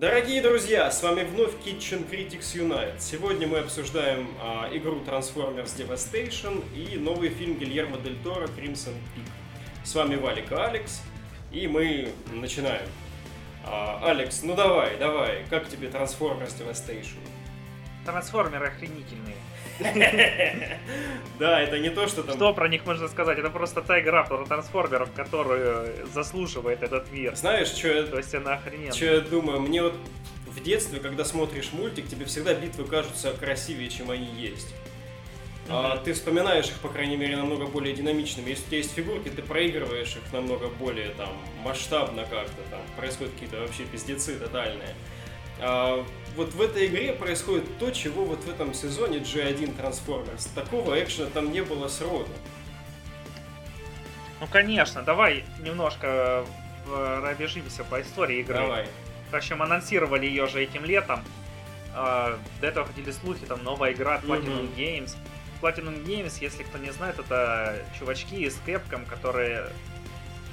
Дорогие друзья, с вами вновь Kitchen Critics Unite. Сегодня мы обсуждаем а, игру Transformers Devastation и новый фильм Гильермо Дель Торо Crimson Peak. С вами Валик и Алекс, и мы начинаем. А, Алекс, ну давай, давай, как тебе Transformers Devastation? Трансформеры охренительные. Да, это не то, что там... Что про них можно сказать? Это просто та игра про трансформеров, которую заслуживает этот мир. Знаешь, что я... То есть она охрененная. Что я думаю? Мне вот в детстве, когда смотришь мультик, тебе всегда битвы кажутся красивее, чем они есть. А ты вспоминаешь их, по крайней мере, намного более динамичными. Если у тебя есть фигурки, ты проигрываешь их намного более там масштабно как-то, там происходят какие-то вообще пиздецы тотальные. А, вот в этой игре происходит то, чего вот в этом сезоне G1 Transformers. Такого экшена там не было сроду. Ну, конечно, давай немножко пробежимся по истории игры. Давай. В общем, анонсировали ее же этим летом. А, до этого ходили слухи, там новая игра от Platinum Мгм. Games. Platinum Games, если кто не знает, это чувачки из Capcom, которые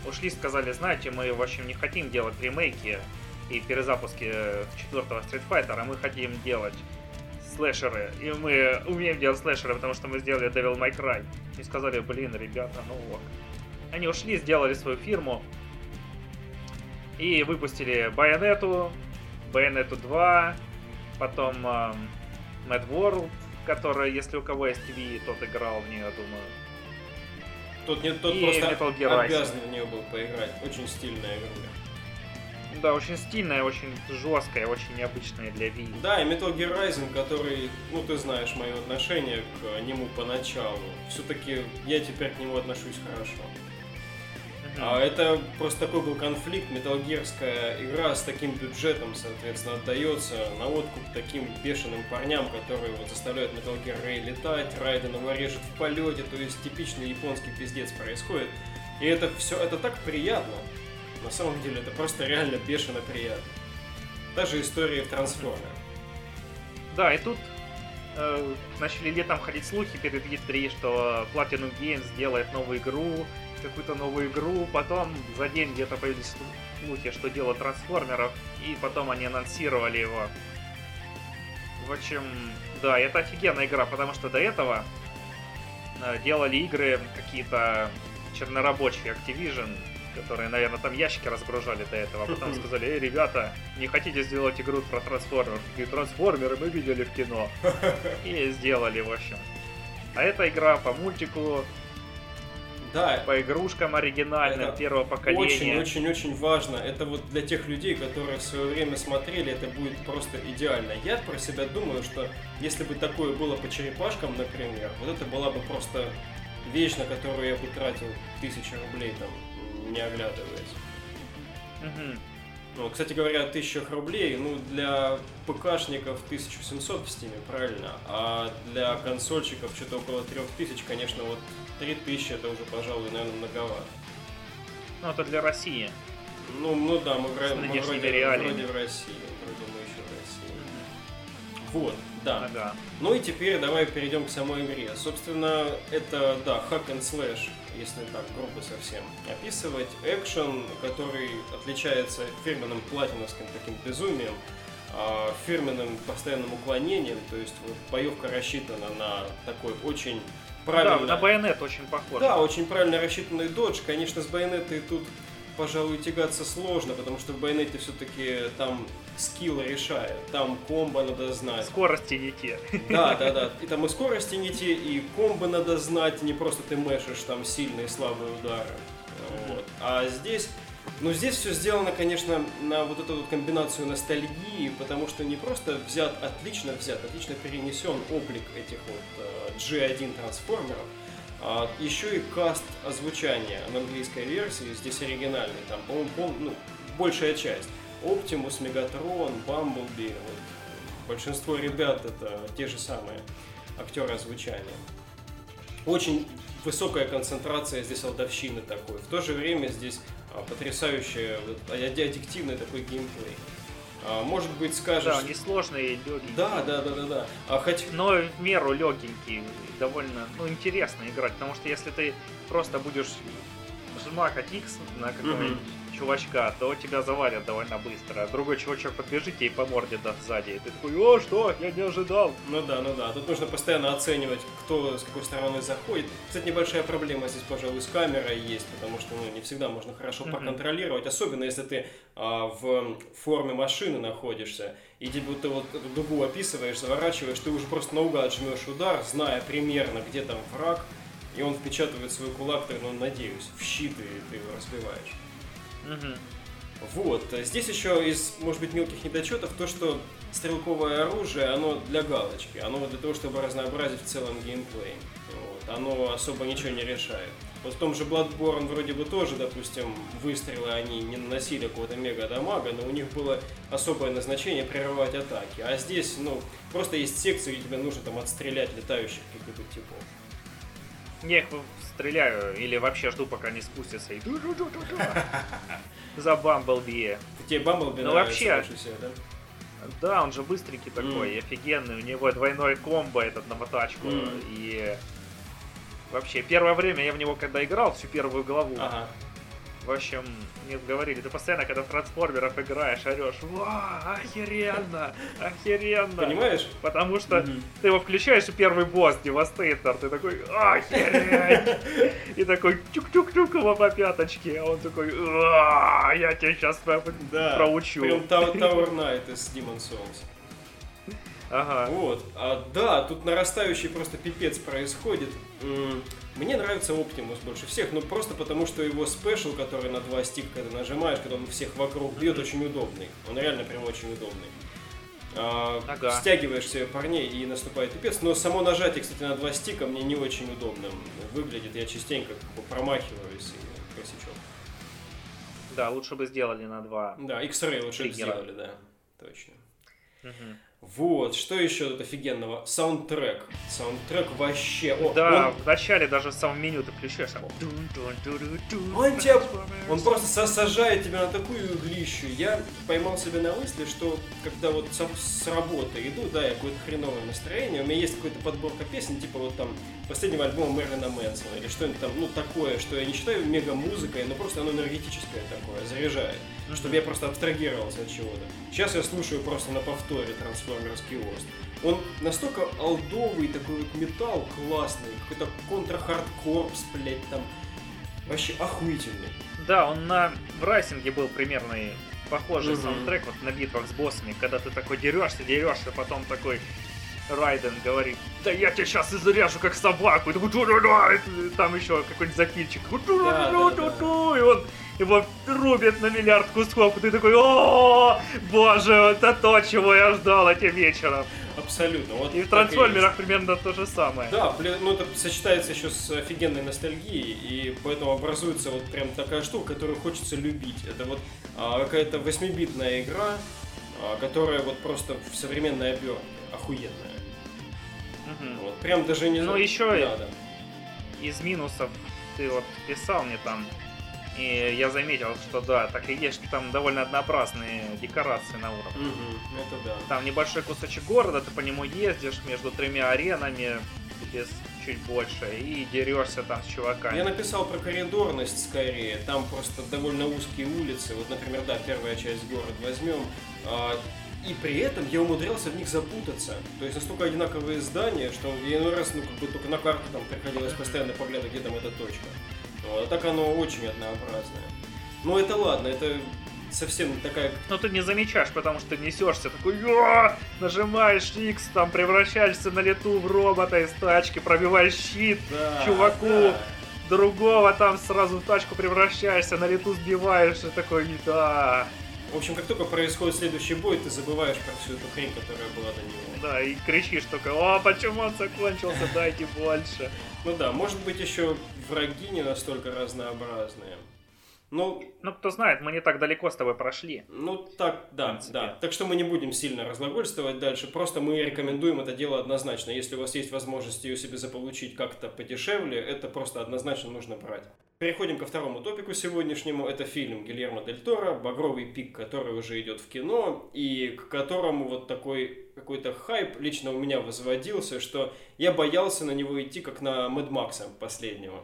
ушли, сказали, знаете, мы, в общем, не хотим делать ремейки и перезапуски четвертого Street Fighter, а мы хотим делать слэшеры. И мы умеем делать слэшеры, потому что мы сделали Devil May Cry. И сказали, блин, ребята, ну ок. Они ушли, сделали свою фирму и выпустили Байонету, Байонету 2, потом эм, Mad World, которая, если у кого есть TV, тот играл в нее, думаю. Тот, не, тот И просто Metal Gear обязан в нее был поиграть. Очень стильная игра. Да, очень стильная, очень жесткая, очень необычная для Wii. Да, и Metal Gear Rising, который, ну ты знаешь мое отношение к нему поначалу. Все-таки я теперь к нему отношусь хорошо. А это просто такой был конфликт, металлгерская игра с таким бюджетом, соответственно, отдается на откуп таким бешеным парням, которые вот заставляют Metal Gear Ray летать, Райден его режет в полете, то есть типичный японский пиздец происходит. И это все, это так приятно. На самом деле, это просто реально бешено приятно. Даже история в Трансформер. Да, и тут э, начали летом ходить слухи перед E3, что Platinum Games делает новую игру, какую-то новую игру, потом за день где-то появились слухи, что дело трансформеров, и потом они анонсировали его. В общем, да, это офигенная игра, потому что до этого э, делали игры какие-то чернорабочие Activision, которые, наверное, там ящики разгружали до этого, а потом сказали, эй, ребята, не хотите сделать игру про трансформеров? И трансформеры мы видели в кино. И сделали, в общем. А эта игра по мультику, Да, по игрушкам оригинальным Это первого поколения. Очень-очень-очень важно. Это вот для тех людей, которые в свое время смотрели, это будет просто идеально. Я про себя думаю, что если бы такое было по черепашкам, например, вот это была бы просто вещь, на которую я бы тратил тысячи рублей, там, не оглядываясь. Мгм. Ну, кстати говоря, 1000 рублей, ну, для ПКшников 1700 в стиме, правильно? А для консольщиков что-то около 3000, конечно, вот 3000 это уже, пожалуй, наверное, многовато. Ну, это для России. Ну, ну да, мы, мы вроде, вроде в России. Вроде мы еще в России. Вот, да. Ага. Ну и теперь давай перейдем к самой игре. Собственно, это, да, hack and slash, если так грубо совсем описывать. Экшен, который отличается фирменным платиновским таким безумием, а, фирменным постоянным уклонением, то есть вот боевка рассчитана на такой очень правильно... Да, на байонет очень похож. Да, очень правильно рассчитанный додж. Конечно, с байонетой тут, пожалуй, тягаться сложно, потому что в байонете все-таки там скилл решает. Там комбо надо знать. Скорости не те. Да, да, да. И там и скорости не те, и комбо надо знать. Не просто ты мэшешь там сильные слабые удары. Вот. А здесь... Ну, здесь все сделано, конечно, на вот эту вот комбинацию ностальгии, потому что не просто взят, отлично взят, отлично перенесен облик этих вот э, G1 трансформеров, а еще и каст озвучания на английской версии здесь оригинальный. Там, по-моему, ну, большая часть. Оптимус, Мегатрон, Бамблби, вот, большинство ребят это те же самые актеры озвучания. Очень высокая концентрация здесь алдовщины такой. В то же время здесь а, потрясающий, ади- аддиктивный такой геймплей. А, может быть, скажешь... Да, несложные, легенькие. Да, да, да, да, да. А хоть... Но в меру легенький, довольно ну, интересно играть, потому что если ты просто будешь жмакать X на какого-нибудь чувачка, то тебя завалят довольно быстро. Другой чувачок подбежит тебе и по морде даст сзади. И ты такой, о, что? Я не ожидал. Ну да, ну да. Тут нужно постоянно оценивать, кто с какой стороны заходит. Кстати, небольшая проблема здесь, пожалуй, с камерой есть, потому что ну, не всегда можно хорошо проконтролировать, особенно если ты а, в форме машины находишься, и тебе ты вот эту дугу описываешь, заворачиваешь, ты уже просто наугад жмешь удар, зная примерно, где там враг, и он впечатывает свой кулак, ну, надеюсь, в щит, и ты его разбиваешь. Мгм. Вот. Здесь еще из, может быть, мелких недочетов то, что стрелковое оружие, оно для галочки, оно для того, чтобы разнообразить в целом геймплей. Вот. Оно особо ничего не решает. Вот в том же Bloodborne вроде бы тоже, допустим, выстрелы они не наносили какого-то мега дамага, но у них было особое назначение прерывать атаки. А здесь, ну, просто есть секции, где тебе нужно там отстрелять летающих каких-нибудь типов. Я их стреляю или вообще жду, пока они спустятся. И... За Бамблби. Тебе Бамблби Ну, вообще- больше всего, да? Да, он же быстренький такой, офигенный. У него двойной комбо этот на мотачку. Мгм. И вообще, первое время я в него когда играл, всю первую главу, Ага. В общем, мне говорили, ты постоянно, когда в трансформеров играешь, орешь, ва, охеренно, охеренно. Понимаешь? Потому что Мгм. ты его включаешь, и первый босс, Девастейтор, ты такой, охерень! И такой, тюк-тюк-тюк его по пяточке, а он такой, «А, я тебя сейчас проучу. Прям Tower, Knight из Demon Souls. Ага. Вот. А, да, тут нарастающий просто пипец происходит. Мне нравится Оптимус больше всех, ну просто потому, что его спешл, который на два стик, когда нажимаешь, когда он всех вокруг бьет, очень удобный. Он реально прям очень удобный. А, Ага. Стягиваешь себе парней и наступает пипец. Но само нажатие, кстати, на два стика мне не очень удобно выглядит. Я частенько как бы промахиваюсь и косячок. Да, лучше бы сделали на два. Да, X-Ray лучше бы сделали, да. Точно. Мгм. Вот, что еще тут офигенного? Саундтрек. Саундтрек вообще... О, Да, он, в начале даже в самом меню ты включаешь. там, он тебя... Он просто сажает тебя на такую иглищу. Я поймал себя на мысли, что когда вот с, с работы иду, да, я какое-то хреновое настроение, у меня есть какая-то подборка песен, типа вот там последнего альбома Мерлина Мэнсона или что-нибудь там, ну, такое, что я не считаю мега музыкой, но просто оно энергетическое такое, заряжает. Мгм. чтобы я просто абстрагировался от чего-то. Сейчас я слушаю просто на повторе Трансформерский OST. Он настолько олдовый, такой вот металл классный, какой-то Contra Hard Corps, блядь, там. Вообще охуительный. Да, он на в Rising е был примерный похожий Мгм. саундтрек вот на битвах с боссами, когда ты такой дерешься, дерешься, потом такой Райден говорит, да я тебя сейчас изрежу как собаку, и такой, «Ту-ду-ду», и там еще какой-нибудь запильчик, Да, да, «Ту-ду-ду-ду-ду», и он его рубит на миллиард кусков, и ты такой, о, боже, это то, чего я ждал этим вечером. Абсолютно. Вот И в трансформерах примерно то же самое. Да, блин, ну это сочетается еще с офигенной ностальгией, и поэтому образуется вот прям такая штука, которую хочется любить. Это вот а, какая-то восьмибитная игра, а, которая вот просто в современной обертке охуенная. Вот, прям даже не Ну, еще да, да. из минусов ты вот писал мне там, и я заметил, что да, так и есть, что там довольно однообразные декорации на уровне. Мгм, это да. Там небольшой кусочек города, ты по нему ездишь между тремя аренами, без чуть больше, и дерешься там с чуваками. Я написал про коридорность скорее. Там просто довольно узкие улицы. Вот, например, да, первая часть город возьмем. И при этом я умудрялся в них запутаться. То есть настолько одинаковые здания, что я иной раз, ну, как бы только на карту там приходилось постоянно поглядывать, где там эта точка. Вот, а так оно очень однообразное. Но это ладно, это совсем такая... Но ты не замечаешь, потому что несешься такой, «Я!» нажимаешь X, там превращаешься на лету в робота из тачки, пробиваешь щит, Да, Чуваку. да. другого там сразу в тачку превращаешься, на лету сбиваешь, и такой, да, В общем, как только происходит следующий бой, ты забываешь про всю эту хрень, которая была до него. да, и кричишь только, о, почему он закончился, дайте больше. Ну да, может быть еще враги не настолько разнообразные. Ну, Ну, кто знает, мы не так далеко с тобой прошли. ну так, да, да. Так что мы не будем сильно разглагольствовать дальше. Просто мы рекомендуем это дело однозначно. Если у вас есть возможность ее себе заполучить как-то подешевле, это просто однозначно нужно брать. Переходим ко второму топику сегодняшнему. Это фильм Гильермо Дель Торо «Багровый пик», который уже идет в кино, и к которому вот такой какой-то хайп лично у меня возводился, что я боялся на него идти, как на Мэд Макса последнего.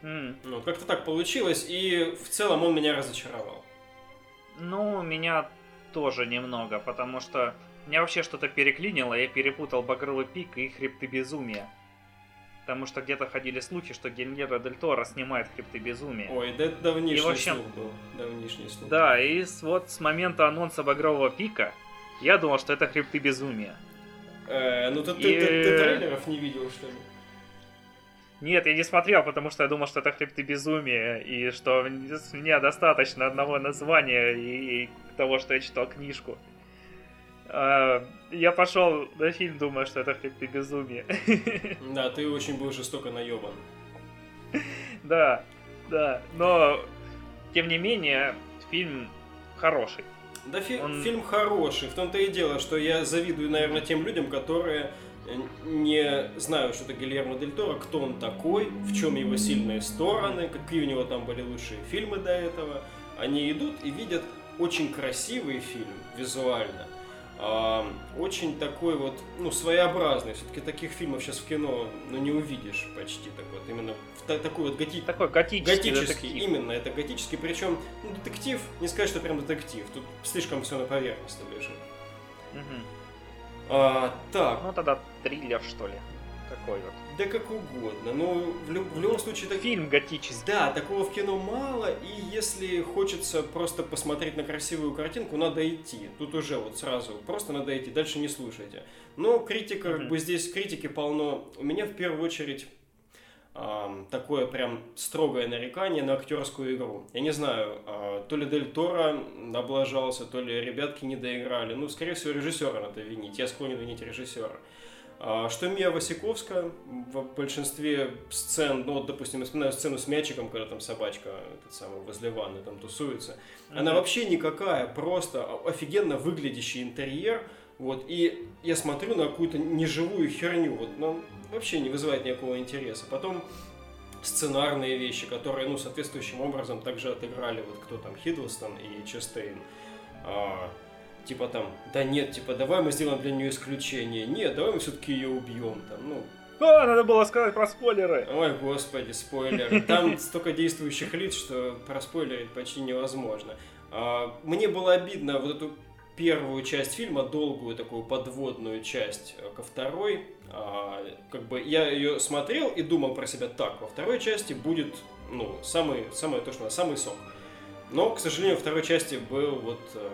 М. Ну, как-то так получилось, и в целом он меня разочаровал. Ну, меня тоже немного, потому что меня вообще что-то переклинило, я перепутал Багровый пик и Хребты Безумия. Потому что где-то ходили слухи, что Гильнера Дель Торо снимает Хребты Безумия. Ой, да это давнишний И, в общем, слух был. Давнишний слух. Да, и с- вот с момента анонса Багрового пика я думал, что это Хребты Безумия. Э, ну ты, ты- И- ты- ты трейлеров не видел, что ли? Нет, я не смотрел, потому что я думал, что это Хребты Безумия, и что меня достаточно одного названия и, и того, что я читал книжку. А, я пошел на фильм, думая, что это Хребты Безумия. Да, ты очень был жестоко наебан. Да, да, но тем не менее фильм хороший. Да, фи- Он- фильм хороший. В том-то и дело, что я завидую, наверное, тем людям, которые э, не знают, что это Гильермо Дель Торо, кто он такой, в чем его сильные стороны, какие у него там были лучшие фильмы до этого. Они идут и видят очень красивый фильм визуально. Очень такой вот, ну, своеобразный. Все-таки таких фильмов сейчас в кино, ну, не увидишь почти. Так вот, именно та- такой вот готи- Такой готический, Готический, детектив. именно, это готический. Причем, ну, детектив, не сказать, что прям детектив. Тут слишком все на поверхности лежит. Мгм. А, так, Ну тогда триллер, что ли. Какой вот. да как угодно. Ну, в, лю- в любом случае, так... Фильм готический. Да, такого в кино мало, и если хочется просто посмотреть на красивую картинку, надо идти. Тут уже вот сразу, просто надо идти, дальше не слушайте. Но критика, как Мгм. бы здесь критики полно. У меня в первую очередь такое прям строгое нарекание на актерскую игру. Я не знаю, а, то ли Дель Торо облажался, то ли ребятки не доиграли. Ну, скорее всего, режиссера надо винить. Я склонен винить режиссера. Что Мия Васиковская в большинстве сцен, ну вот, допустим, я вспоминаю сцену с мячиком, когда там собачка этот самый возле ванны там тусуется. Она Мгм. вообще никакая, просто офигенно выглядящий интерьер. Вот, и я смотрю на какую-то неживую херню, вот, ну, вообще не вызывает никакого интереса. Потом сценарные вещи, которые, ну, соответствующим образом также отыграли, вот кто там, Хиддлстон и Честейн. А, типа там, да нет, типа, давай мы сделаем для нее исключение. Нет, давай мы все-таки ее убьем, там, ну, А, надо было сказать про спойлеры. Ой, господи, спойлеры. Там столько действующих лиц, что проспойлерить почти невозможно. А, Мне было обидно вот эту первую часть фильма, долгую такую подводную часть э, ко второй. а, Как бы я ее смотрел и думал про себя так, во второй части будет, ну, самый, самое то, что надо, самый сок. Но, к сожалению, во второй части был вот э,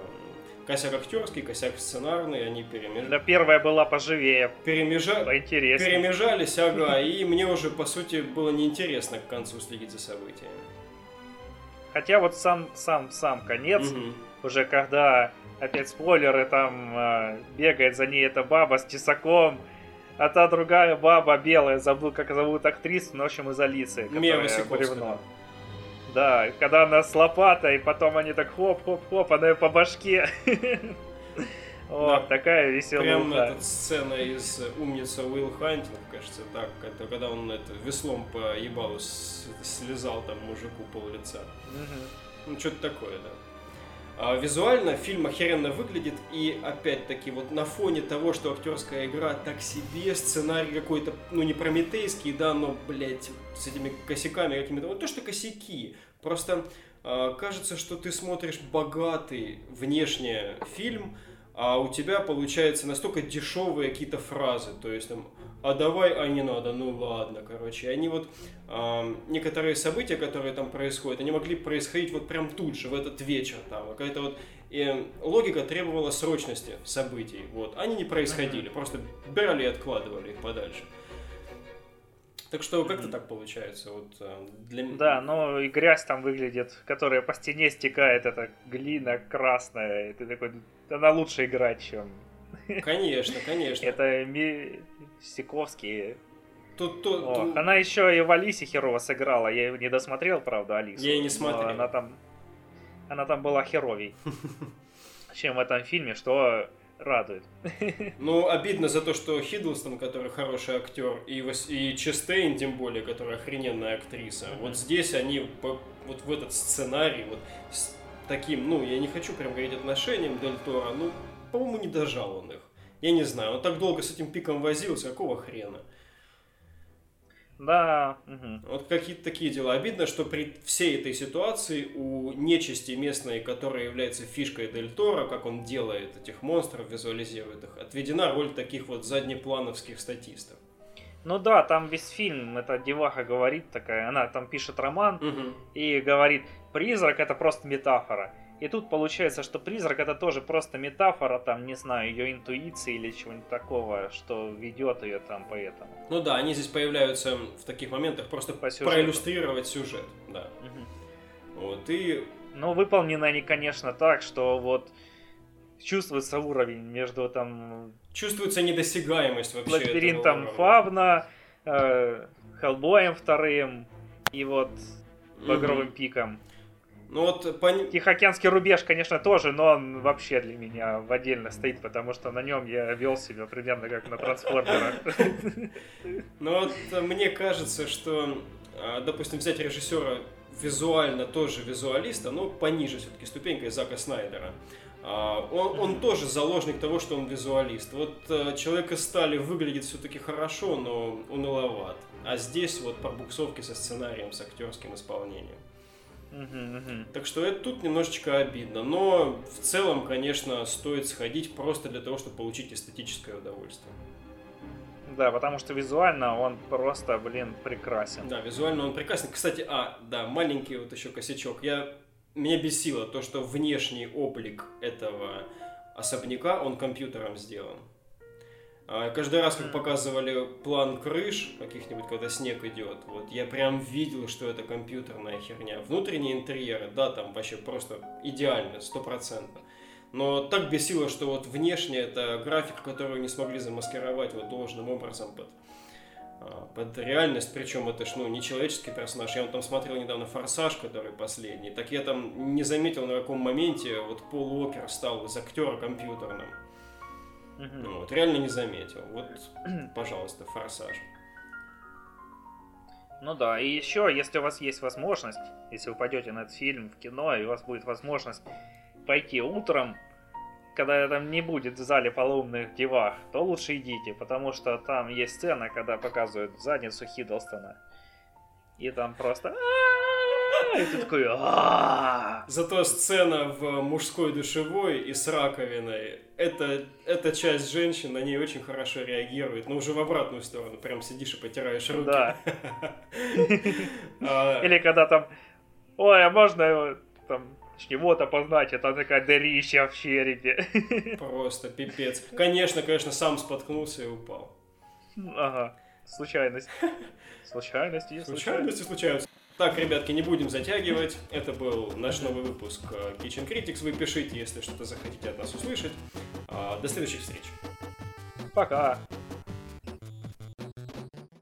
косяк актерский, косяк сценарный, они перемеж... Да, первая была поживее, перемежа... поинтереснее. Перемежались, ага, и мне уже, по сути, было неинтересно к концу следить за событиями. Хотя вот сам, сам, сам конец, Мгм. уже когда опять спойлеры, там э, бегает за ней эта баба с тесаком, а та другая баба белая, забыл, как зовут актрису, но, в общем, из Алисы, Мия которая Васиковская, бревно. Да, когда она с лопатой, потом они так хоп-хоп-хоп, она ее по башке. Вот, такая Прям веселуха. эта сцена из «Умница Уилл Хантинг», кажется, так, когда он это веслом по ебалу слезал там мужику пол лица. Ну, что-то такое, да. А визуально фильм охеренно выглядит, и опять-таки вот на фоне того, что актерская игра так себе, сценарий какой-то, ну не прометейский, да, но, блядь, с этими косяками какими-то, вот то, что косяки, просто а, кажется, что ты смотришь богатый внешне фильм, а у тебя получается настолько дешевые какие-то фразы, то есть там, а давай, а не надо, ну ладно, короче. Они вот, а, некоторые события, которые там происходят, они могли происходить вот прям тут же, в этот вечер, там, какая-то вот и логика требовала срочности событий, вот. Они не происходили, просто брали и откладывали их подальше. Так что как-то так получается, вот а, для Да, но и грязь там выглядит, которая по стене стекает, это глина красная, и ты такой, она лучше играть, чем... Конечно, конечно. Это Ми- Сиковский. Тут, тут, О, тут- Она еще и в Алисе херово сыграла, я ее не досмотрел, правда, Алису. Я и не смотрел. Она там, она там была херовей, чем в этом фильме, что радует. Ну, обидно за то, что Хиддлстон, который хороший актер, и, Вас- и Честейн, тем более, которая охрененная актриса. Мгм. Вот здесь они вот в этот сценарий, вот с таким, ну, я не хочу прям говорить отношением Дель Торо, ну, по-моему, не дожал он их. Я не знаю, он так долго с этим пиком возился, какого хрена? Да. Угу. Вот какие-то такие дела. Обидно, что при всей этой ситуации у нечисти местной, которая является фишкой Дель Торо, как он делает этих монстров, визуализирует их, отведена роль таких вот заднеплановских статистов. Ну да, там весь фильм, эта деваха говорит такая, она там пишет роман Угу. и говорит, призрак это просто метафора. И тут получается, что призрак это тоже просто метафора, там, не знаю, ее интуиции или чего-нибудь такого, что ведет ее там поэтому. Ну да, они здесь появляются в таких моментах просто По сюжету. проиллюстрировать сюжет, да. Мгм. Вот, и Ну, выполнены они, конечно, так, что вот чувствуется уровень между там чувствуется недосягаемость вообще лабиринтом. Фавна, э, Хеллбоем вторым и вот. Багровым пиком. Ну вот, пон- Тихоокеанский рубеж, конечно, тоже, но он вообще для меня в отдельно стоит, потому что на нем я вел себя примерно как на трансформерах. Ну вот мне кажется, что, а, допустим, взять режиссера визуально тоже визуалиста, но пониже все-таки ступенькой Зака Снайдера. А, Он, он тоже заложник того, что он визуалист. Вот э, Человек из стали выглядит все-таки хорошо, но уныловат. А здесь вот пробуксовки со сценарием, с актерским исполнением. Так что это тут немножечко обидно. Но в целом, конечно, стоит сходить просто для того, чтобы получить эстетическое удовольствие. Да, потому что визуально он просто, блин, прекрасен. Да, визуально он прекрасен. Кстати, а, да, маленький вот еще косячок. Я, меня бесило то, что внешний облик этого особняка, он компьютером сделан. А, Каждый раз, как показывали план крыш каких-нибудь, когда снег идет, вот я прям видел, что это компьютерная херня. Внутренние интерьеры, да, там вообще просто идеально, стопроцентно. Но так бесило, что вот внешне это графика, которую не смогли замаскировать вот должным образом под, а, под реальность. Причем это ж, ну, не человеческий персонаж. Я вот там смотрел недавно «Форсаж», который последний. Так я там не заметил, на каком моменте вот Пол Уокер стал из актера компьютерным. Ну, вот, реально не заметил. Вот, пожалуйста, «Форсаж». Ну да, и еще, если у вас есть возможность, если вы пойдете на этот фильм в кино, и у вас будет возможность пойти утром, когда там не будет в зале полоумных девах, то лучше идите, потому что там есть сцена, когда показывают задницу Хиддлстона. И там просто... И ты такой... Зато сцена в мужской душевой и с раковиной, это, эта часть женщин, на ней очень хорошо реагирует, но уже в обратную сторону. Прям сидишь и потираешь руки. Да. А, Или когда там... Ой, а можно его там чего-то познать, это такая дырища в черепе. Просто пипец. Конечно, конечно, сам споткнулся и упал. Ага. Случайность. Случайности. Случайности случаются. Так, ребятки, не будем затягивать. Это был наш новый выпуск э, Kitchen Critics. Вы пишите, если что-то захотите от нас услышать. А, До следующих встреч. Пока.